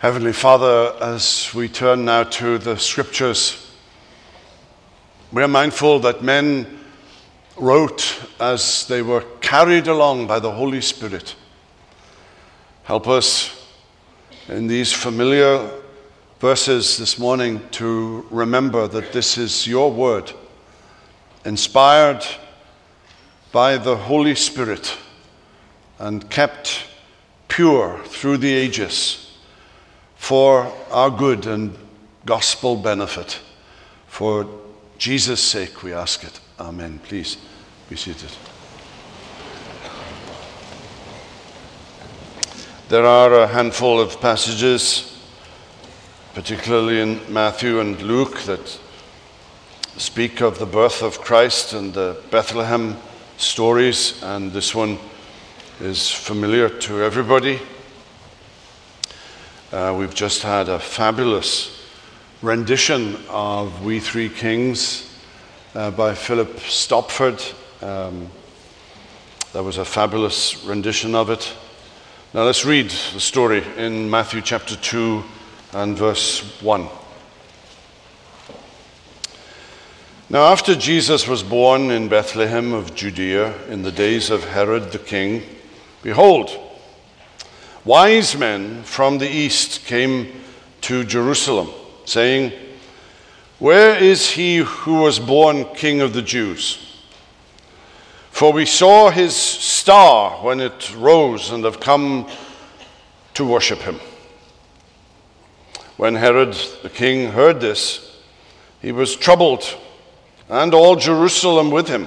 Heavenly Father, as we turn now to the scriptures, we are mindful that men wrote as they were carried along by the Holy Spirit. Help us in these familiar verses this morning to remember that this is your word, inspired by the Holy Spirit and kept pure through the ages for our good and gospel benefit. For Jesus' sake, we ask it. Amen. Please be seated. There are a handful of passages, particularly in Matthew and Luke, that speak of the birth of Christ and the Bethlehem stories, and this one is familiar to everybody. Uh, we've just had a fabulous rendition of We Three Kings uh, by Philip Stopford. Um, that was a fabulous rendition of it. Now let's read the story in Matthew chapter 2 and verse 1. Now, after Jesus was born in Bethlehem of Judea in the days of Herod the king, behold, wise men from the east came to Jerusalem, saying, Where is he who was born king of the Jews? For we saw his star when it rose and have come to worship him. When Herod the king heard this, he was troubled, and all Jerusalem with him.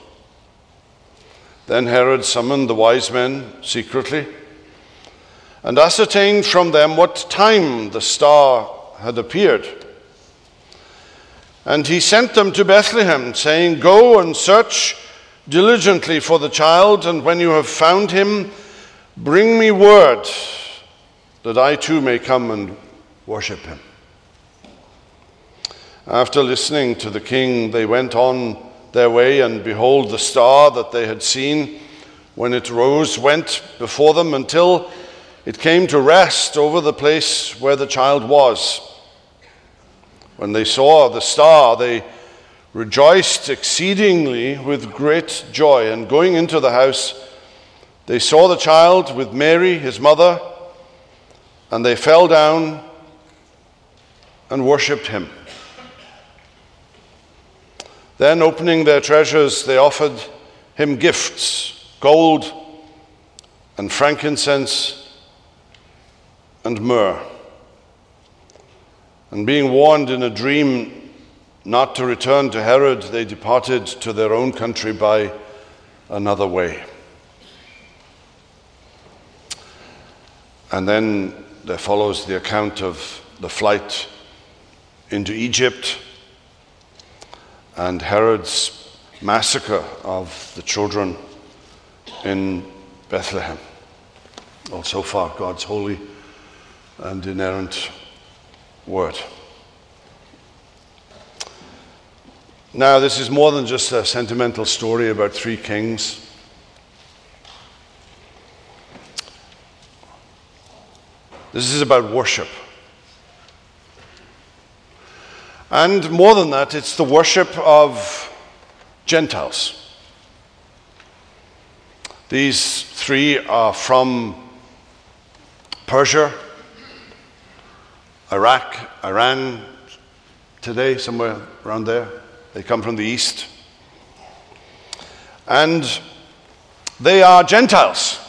Then Herod summoned the wise men secretly and ascertained from them what time the star had appeared. And he sent them to Bethlehem, saying, Go and search diligently for the child, and when you have found him, bring me word that I too may come and worship him. After listening to the king, they went on their way, and behold, the star that they had seen when it rose went before them until it came to rest over the place where the child was. When they saw the star, they rejoiced exceedingly with great joy. And going into the house, they saw the child with Mary, his mother, and they fell down and worshipped him. Then, opening their treasures, they offered him gifts gold and frankincense and myrrh. And being warned in a dream not to return to Herod, they departed to their own country by another way. And then there follows the account of the flight into Egypt and Herod's massacre of the children in Bethlehem. Well, so far, God's holy and inerrant word. Now, this is more than just a sentimental story about three kings. This is about worship. And more than that, it's the worship of Gentiles. These three are from Persia, Iraq, Iran, today, somewhere around there. They come from the east. And they are Gentiles.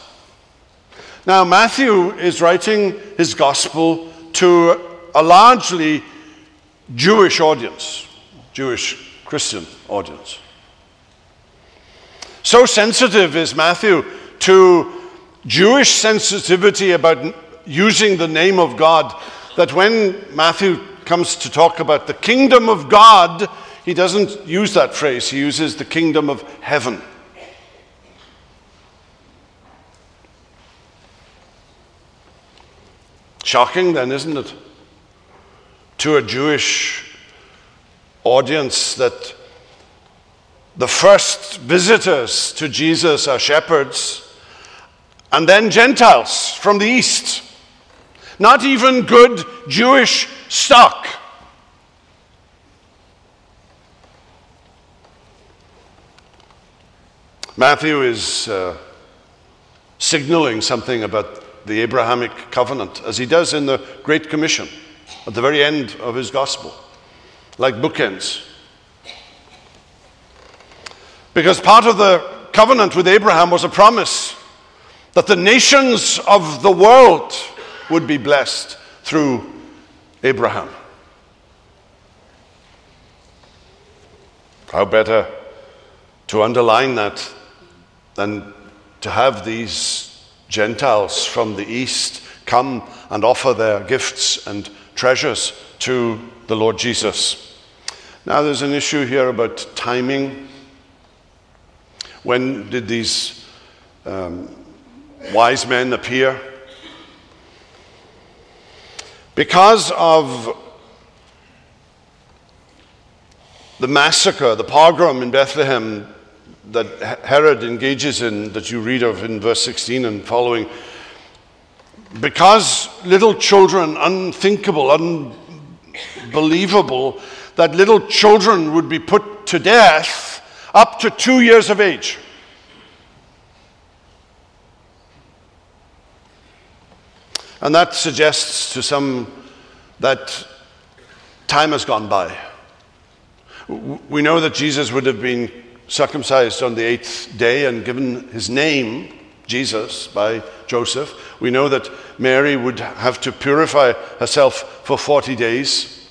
Now, Matthew is writing his gospel to a largely Jewish audience, Jewish Christian audience. So sensitive is Matthew to Jewish sensitivity about using the name of God that when Matthew comes to talk about the kingdom of God, he doesn't use that phrase, he uses the kingdom of heaven. Shocking, then, isn't it? To a Jewish audience that the first visitors to Jesus are shepherds and then Gentiles from the east. Not even good Jewish stock. Matthew is uh, signaling something about the Abrahamic covenant, as he does in the Great Commission at the very end of his gospel, like bookends. Because part of the covenant with Abraham was a promise that the nations of the world would be blessed through Abraham. How better to underline that than to have these Gentiles from the east come and offer their gifts and treasures to the Lord Jesus. Now, there's an issue here about timing. When did these um, wise men appear? Because of the massacre, the pogrom in Bethlehem that Herod engages in, that you read of in verse 16 and following, because little children, unthinkable, unbelievable, that little children would be put to death up to two years of age. And that suggests to some that time has gone by. We know that Jesus would have been circumcised on the eighth day and given his name, Jesus, by Joseph. We know that Mary would have to purify herself for 40 days.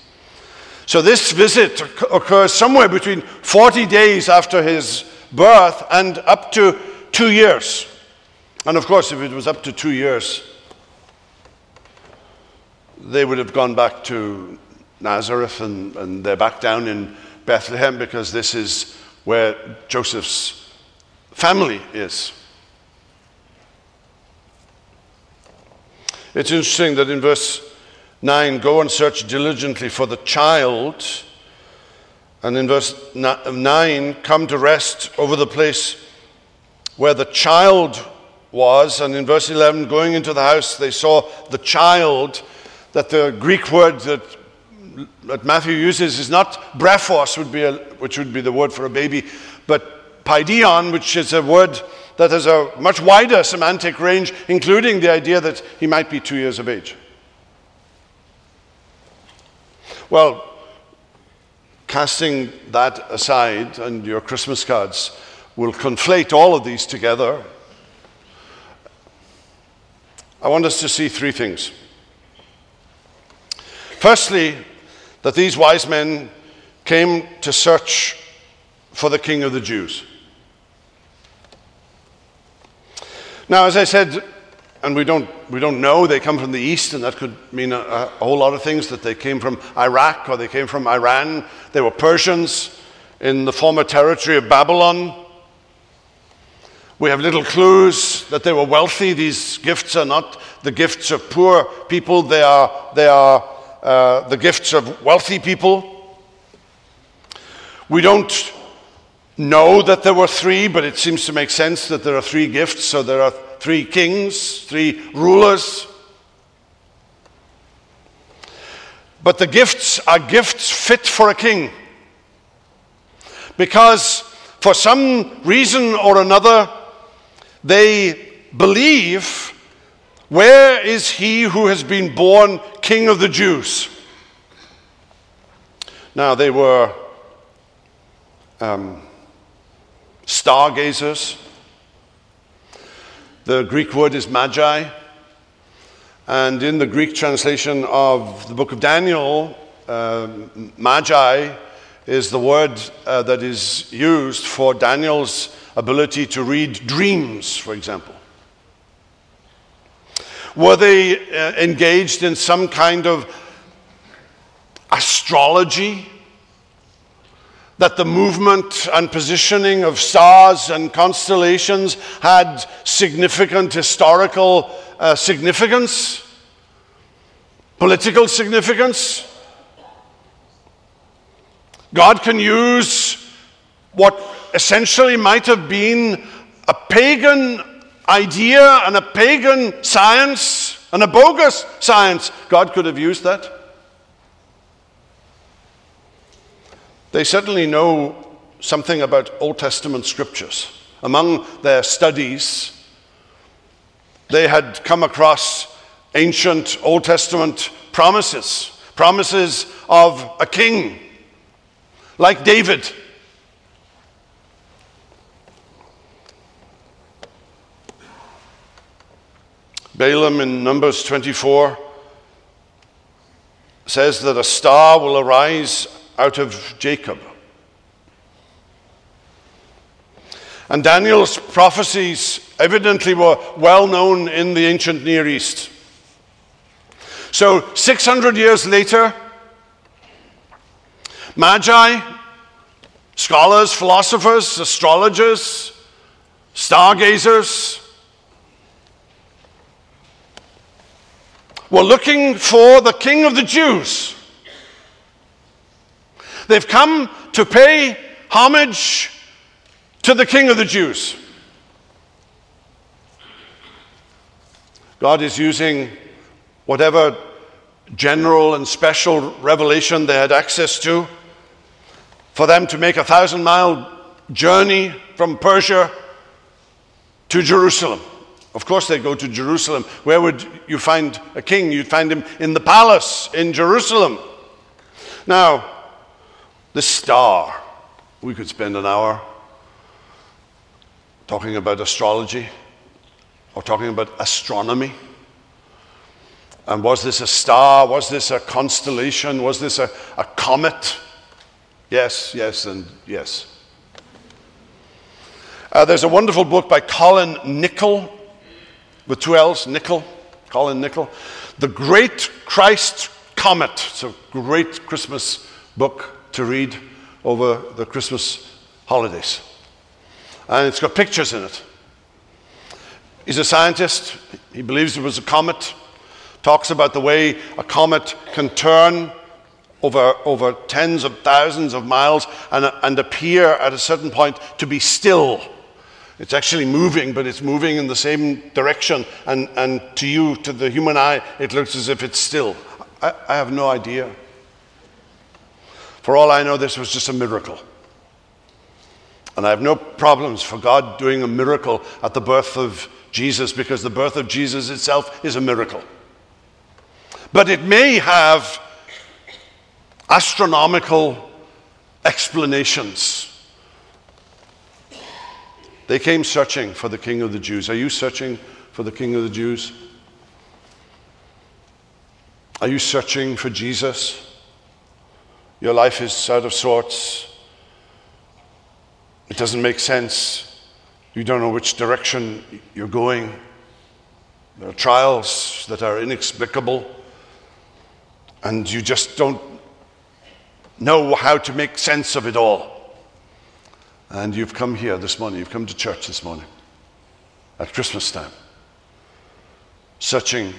So this visit occurs somewhere between 40 days after his birth and up to two years. And of course, if it was up to two years, they would have gone back to Nazareth and, and they're back down in Bethlehem because this is where Joseph's family is. It's interesting that in verse 9, go and search diligently for the child. And in verse 9, come to rest over the place where the child was. And in verse 11, going into the house, they saw the child that the Greek word that, that Matthew uses is not brephos, would be a, which would be the word for a baby, but paidion, which is a word that has a much wider semantic range, including the idea that he might be two years of age. Well, casting that aside, and your Christmas cards will conflate all of these together, I want us to see three things. Firstly, that these wise men came to search for the king of the Jews. Now, as I said, and we don't, we don't know, they come from the east, and that could mean a, a, whole lot of things that they came from Iraq or they came from Iran. They were Persians in the former territory of Babylon. We have little clues that they were wealthy. These gifts are not the gifts of poor people, they are, they are uh, the gifts of wealthy people. We don't know that there were three, but it seems to make sense that there are three gifts. So there are three kings, three rulers. But the gifts are gifts fit for a king. Because for some reason or another, they believe where is he who has been born King of the Jews? Now, they were um, stargazers. The Greek word is magi. And in the Greek translation of the book of Daniel, uh, magi is the word uh, that is used for Daniel's ability to read dreams, for example. Were they uh, engaged in some kind of astrology? That the movement and positioning of stars and constellations had significant historical uh, significance, political significance. God can use what essentially might have been a pagan idea and a pagan science and a bogus science. God could have used that. They certainly know something about Old Testament scriptures. Among their studies, they had come across ancient Old Testament promises, promises of a king like David. Balaam in Numbers 24 says that a star will arise out of Jacob. And Daniel's prophecies evidently were well known in the ancient Near East. So, 600 years later, Magi, scholars, philosophers, astrologers, stargazers, were looking for the king of the Jews. They've come to pay homage to the King of the Jews. God is using whatever general and special revelation they had access to for them to make a thousand mile journey from Persia to Jerusalem. Of course, they go to Jerusalem. Where would you find a king? You'd find him in the palace in Jerusalem. Now, the star, we could spend an hour talking about astrology or talking about astronomy. And was this a star? Was this a constellation? Was this a, a comet? Yes, yes, and yes. Uh, there's a wonderful book by Colin Nicholl, with two L's, Nicholl, Colin Nicholl. The Great Christ Comet. It's a great Christmas book to read over the Christmas holidays and it's got pictures in it. He's a scientist. He believes it was a comet. Talks about the way a comet can turn over, over tens of thousands of miles and, and appear at a certain point to be still. It's actually moving, but it's moving in the same direction. And, and to you, to the human eye, it looks as if it's still. I, I have no idea. For all I know, this was just a miracle. And I have no problems for God doing a miracle at the birth of Jesus because the birth of Jesus itself is a miracle. But it may have astronomical explanations. They came searching for the King of the Jews. Are you searching for the King of the Jews? Are you searching for Jesus? Your life is out of sorts. It doesn't make sense. You don't know which direction you're going. There are trials that are inexplicable, and you just don't know how to make sense of it all. And you've come here this morning, you've come to church this morning at Christmas time, searching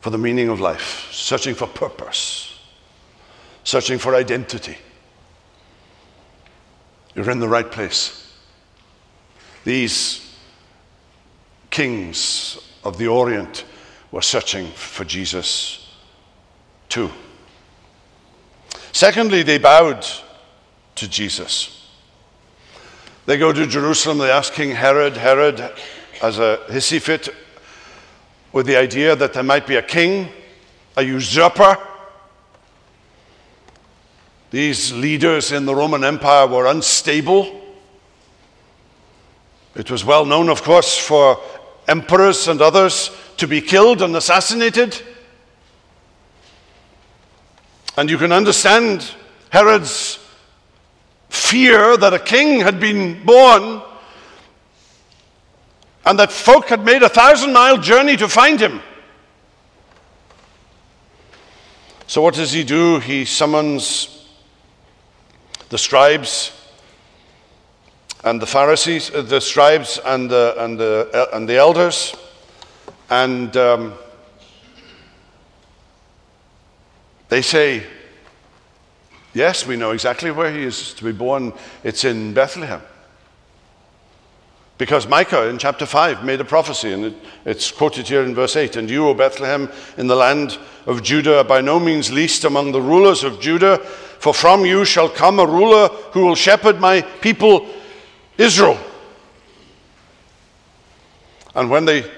for the meaning of life, searching for purpose, searching for identity. You're in the right place. These kings of the Orient were searching for Jesus too. Secondly, they bowed to Jesus. They go to Jerusalem, they ask King Herod, Herod, as a hissy fit, with the idea that there might be a king, a usurper, these leaders in the Roman Empire were unstable. It was well known, of course, for emperors and others to be killed and assassinated. And you can understand Herod's fear that a king had been born and that folk had made a thousand mile journey to find him. So, what does he do? He summons the scribes and the Pharisees, uh, the scribes and the, and the, and the elders, and um, they say, Yes, we know exactly where he is to be born. It's in Bethlehem. Because Micah in chapter 5 made a prophecy, and it, it's quoted here in verse 8 And you, O Bethlehem, in the land of Judah, are by no means least among the rulers of Judah, for from you shall come a ruler who will shepherd my people Israel. And when they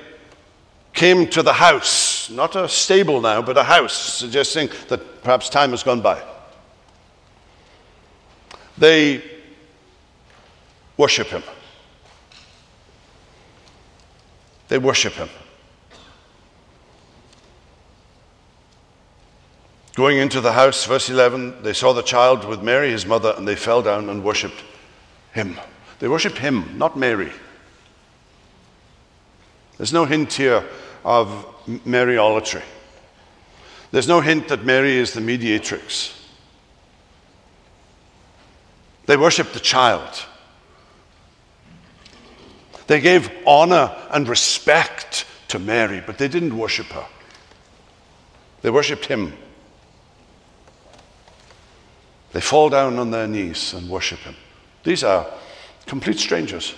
came to the house, not a stable now, but a house, suggesting that perhaps time has gone by, they worship him. They worship him. Going into the house, verse 11, they saw the child with Mary, his mother, and they fell down and worshipped him. They worshipped him, not Mary. There's no hint here of Mariolatry. There's no hint that Mary is the mediatrix. They worshipped the child. They gave honor and respect to Mary, but they didn't worship her. They worshiped him. They fall down on their knees and worship him. These are complete strangers.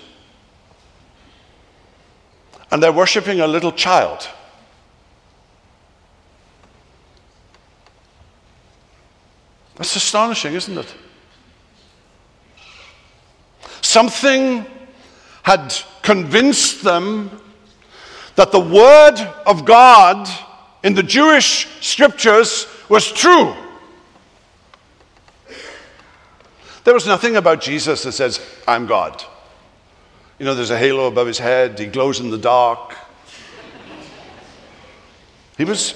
And they're worshiping a little child. That's astonishing, isn't it? Something had convinced them that the Word of God in the Jewish scriptures was true. There was nothing about Jesus that says, I'm God. You know, there's a halo above his head, he glows in the dark. He was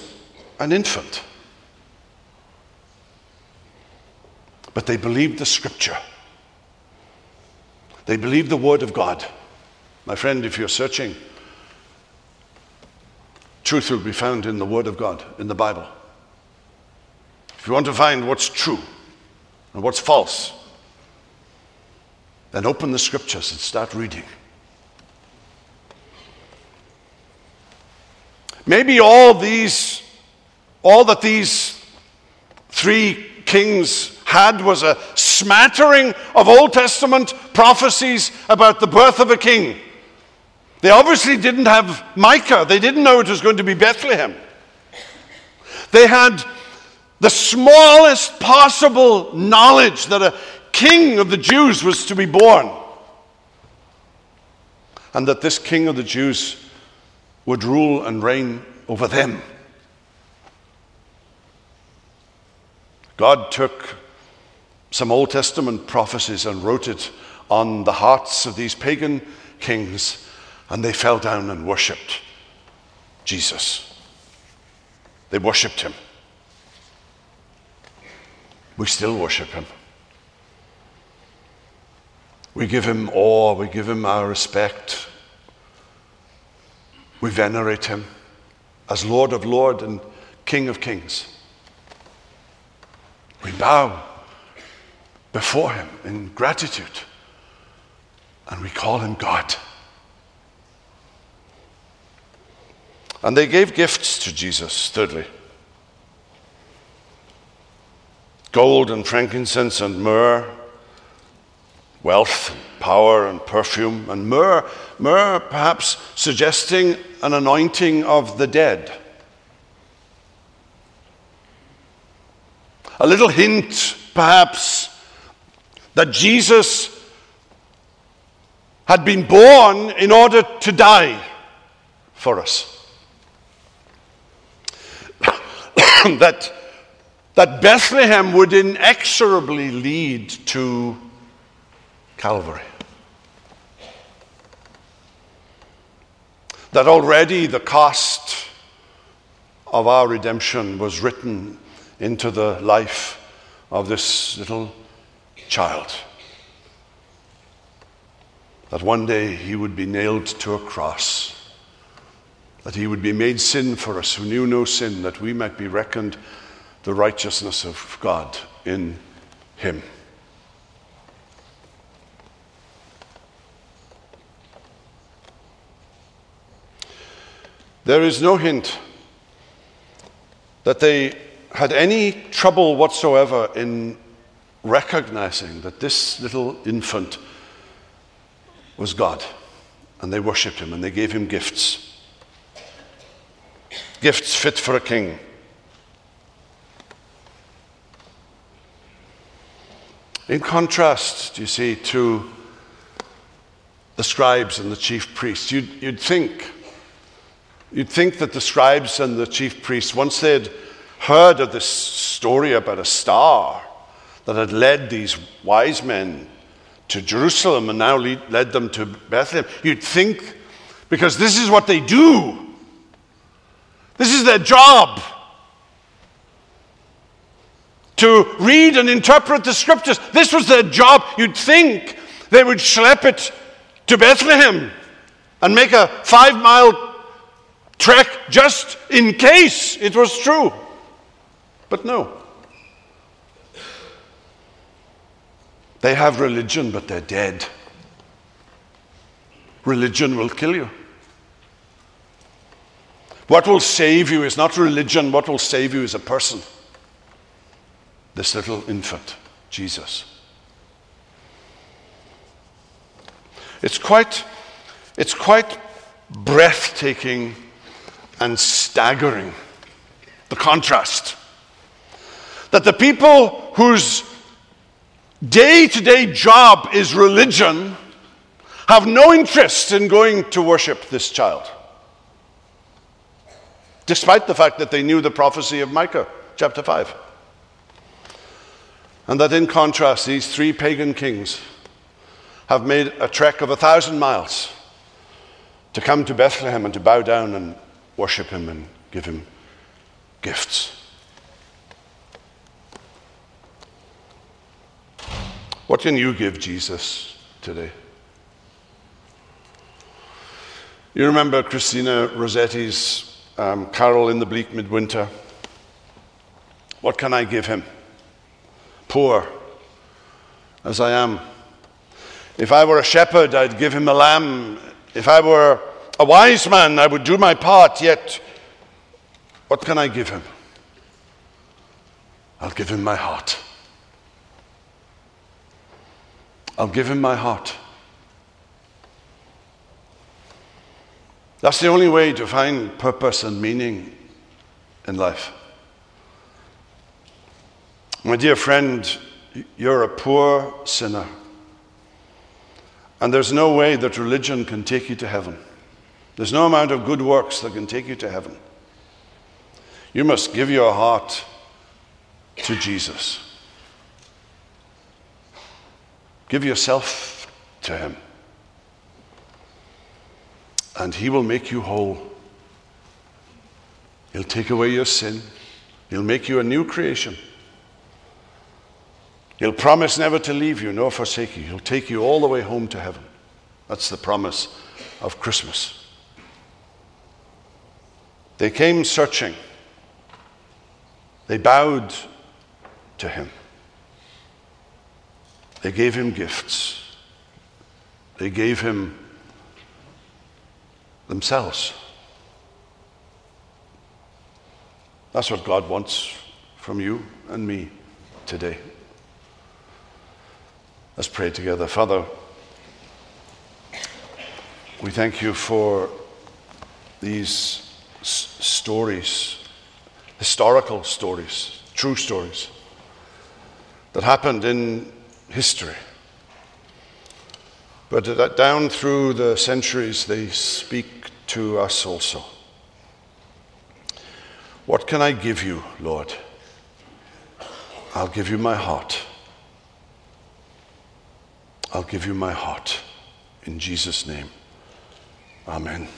an infant. But they believed the scripture, they believed the word of God. My friend, if you're searching, truth will be found in the word of God, in the Bible. If you want to find what's true and what's false, then open the scriptures and start reading. Maybe all these, all that these three kings had was a smattering of Old Testament prophecies about the birth of a king. They obviously didn't have Micah, they didn't know it was going to be Bethlehem. They had the smallest possible knowledge that a king of the Jews was to be born. And that this king of the Jews would rule and reign over them. God took some Old Testament prophecies and wrote it on the hearts of these pagan kings, and they fell down and worshipped Jesus. They worshipped him. We still worship him. We give him awe, we give him our respect. We venerate him as Lord of Lords and King of Kings. We bow before him in gratitude and we call him God. And they gave gifts to Jesus, thirdly gold and frankincense and myrrh wealth, power, and perfume, and myrrh, myrrh perhaps suggesting an anointing of the dead. A little hint, perhaps, that Jesus had been born in order to die for us. that, that Bethlehem would inexorably lead to Calvary. That already the cost of our redemption was written into the life of this little child. That one day he would be nailed to a cross. That he would be made sin for us who knew no sin, that we might be reckoned the righteousness of God in him. There is no hint that they had any trouble whatsoever in recognizing that this little infant was God. And they worshipped him and they gave him gifts. Gifts fit for a king. In contrast, do you see, to the scribes and the chief priests, you'd, you'd think You'd think that the scribes and the chief priests, once they'd heard of this story about a star that had led these wise men to Jerusalem and now lead, led them to Bethlehem, you'd think, because this is what they do, this is their job. To read and interpret the scriptures. This was their job. You'd think they would schlep it to Bethlehem and make a five mile trek just in case it was true. But no. They have religion, but they're dead. Religion will kill you. What will save you is not religion, what will save you is a person. This little infant, Jesus. It's quite, it's quite breathtaking and staggering. The contrast. That the people whose day to day job is religion have no interest in going to worship this child. Despite the fact that they knew the prophecy of Micah, chapter 5. And that in contrast, these three pagan kings have made a trek of a thousand miles to come to Bethlehem and to bow down and worship Him and give Him gifts. What can you give Jesus today? You remember Christina Rossetti's um, carol in the bleak midwinter? What can I give him? Poor as I am. If I were a shepherd, I'd give him a lamb. If I were a wise man, I would do my part, yet what can I give him? I'll give him my heart. I'll give him my heart. That's the only way to find purpose and meaning in life. My dear friend, you're a poor sinner. And there's no way that religion can take you to heaven. There's no amount of good works that can take you to heaven. You must give your heart to Jesus. Give yourself to Him. And He will make you whole. He'll take away your sin. He'll make you a new creation. He'll promise never to leave you nor forsake you. He'll take you all the way home to heaven. That's the promise of Christmas. They came searching. They bowed to him. They gave him gifts. They gave him themselves. That's what God wants from you and me today. Let's pray together. Father, we thank you for these stories, historical stories, true stories that happened in history. But down through the centuries, they speak to us also. What can I give you, Lord? I'll give you my heart. I'll give you my heart. In Jesus' name, amen.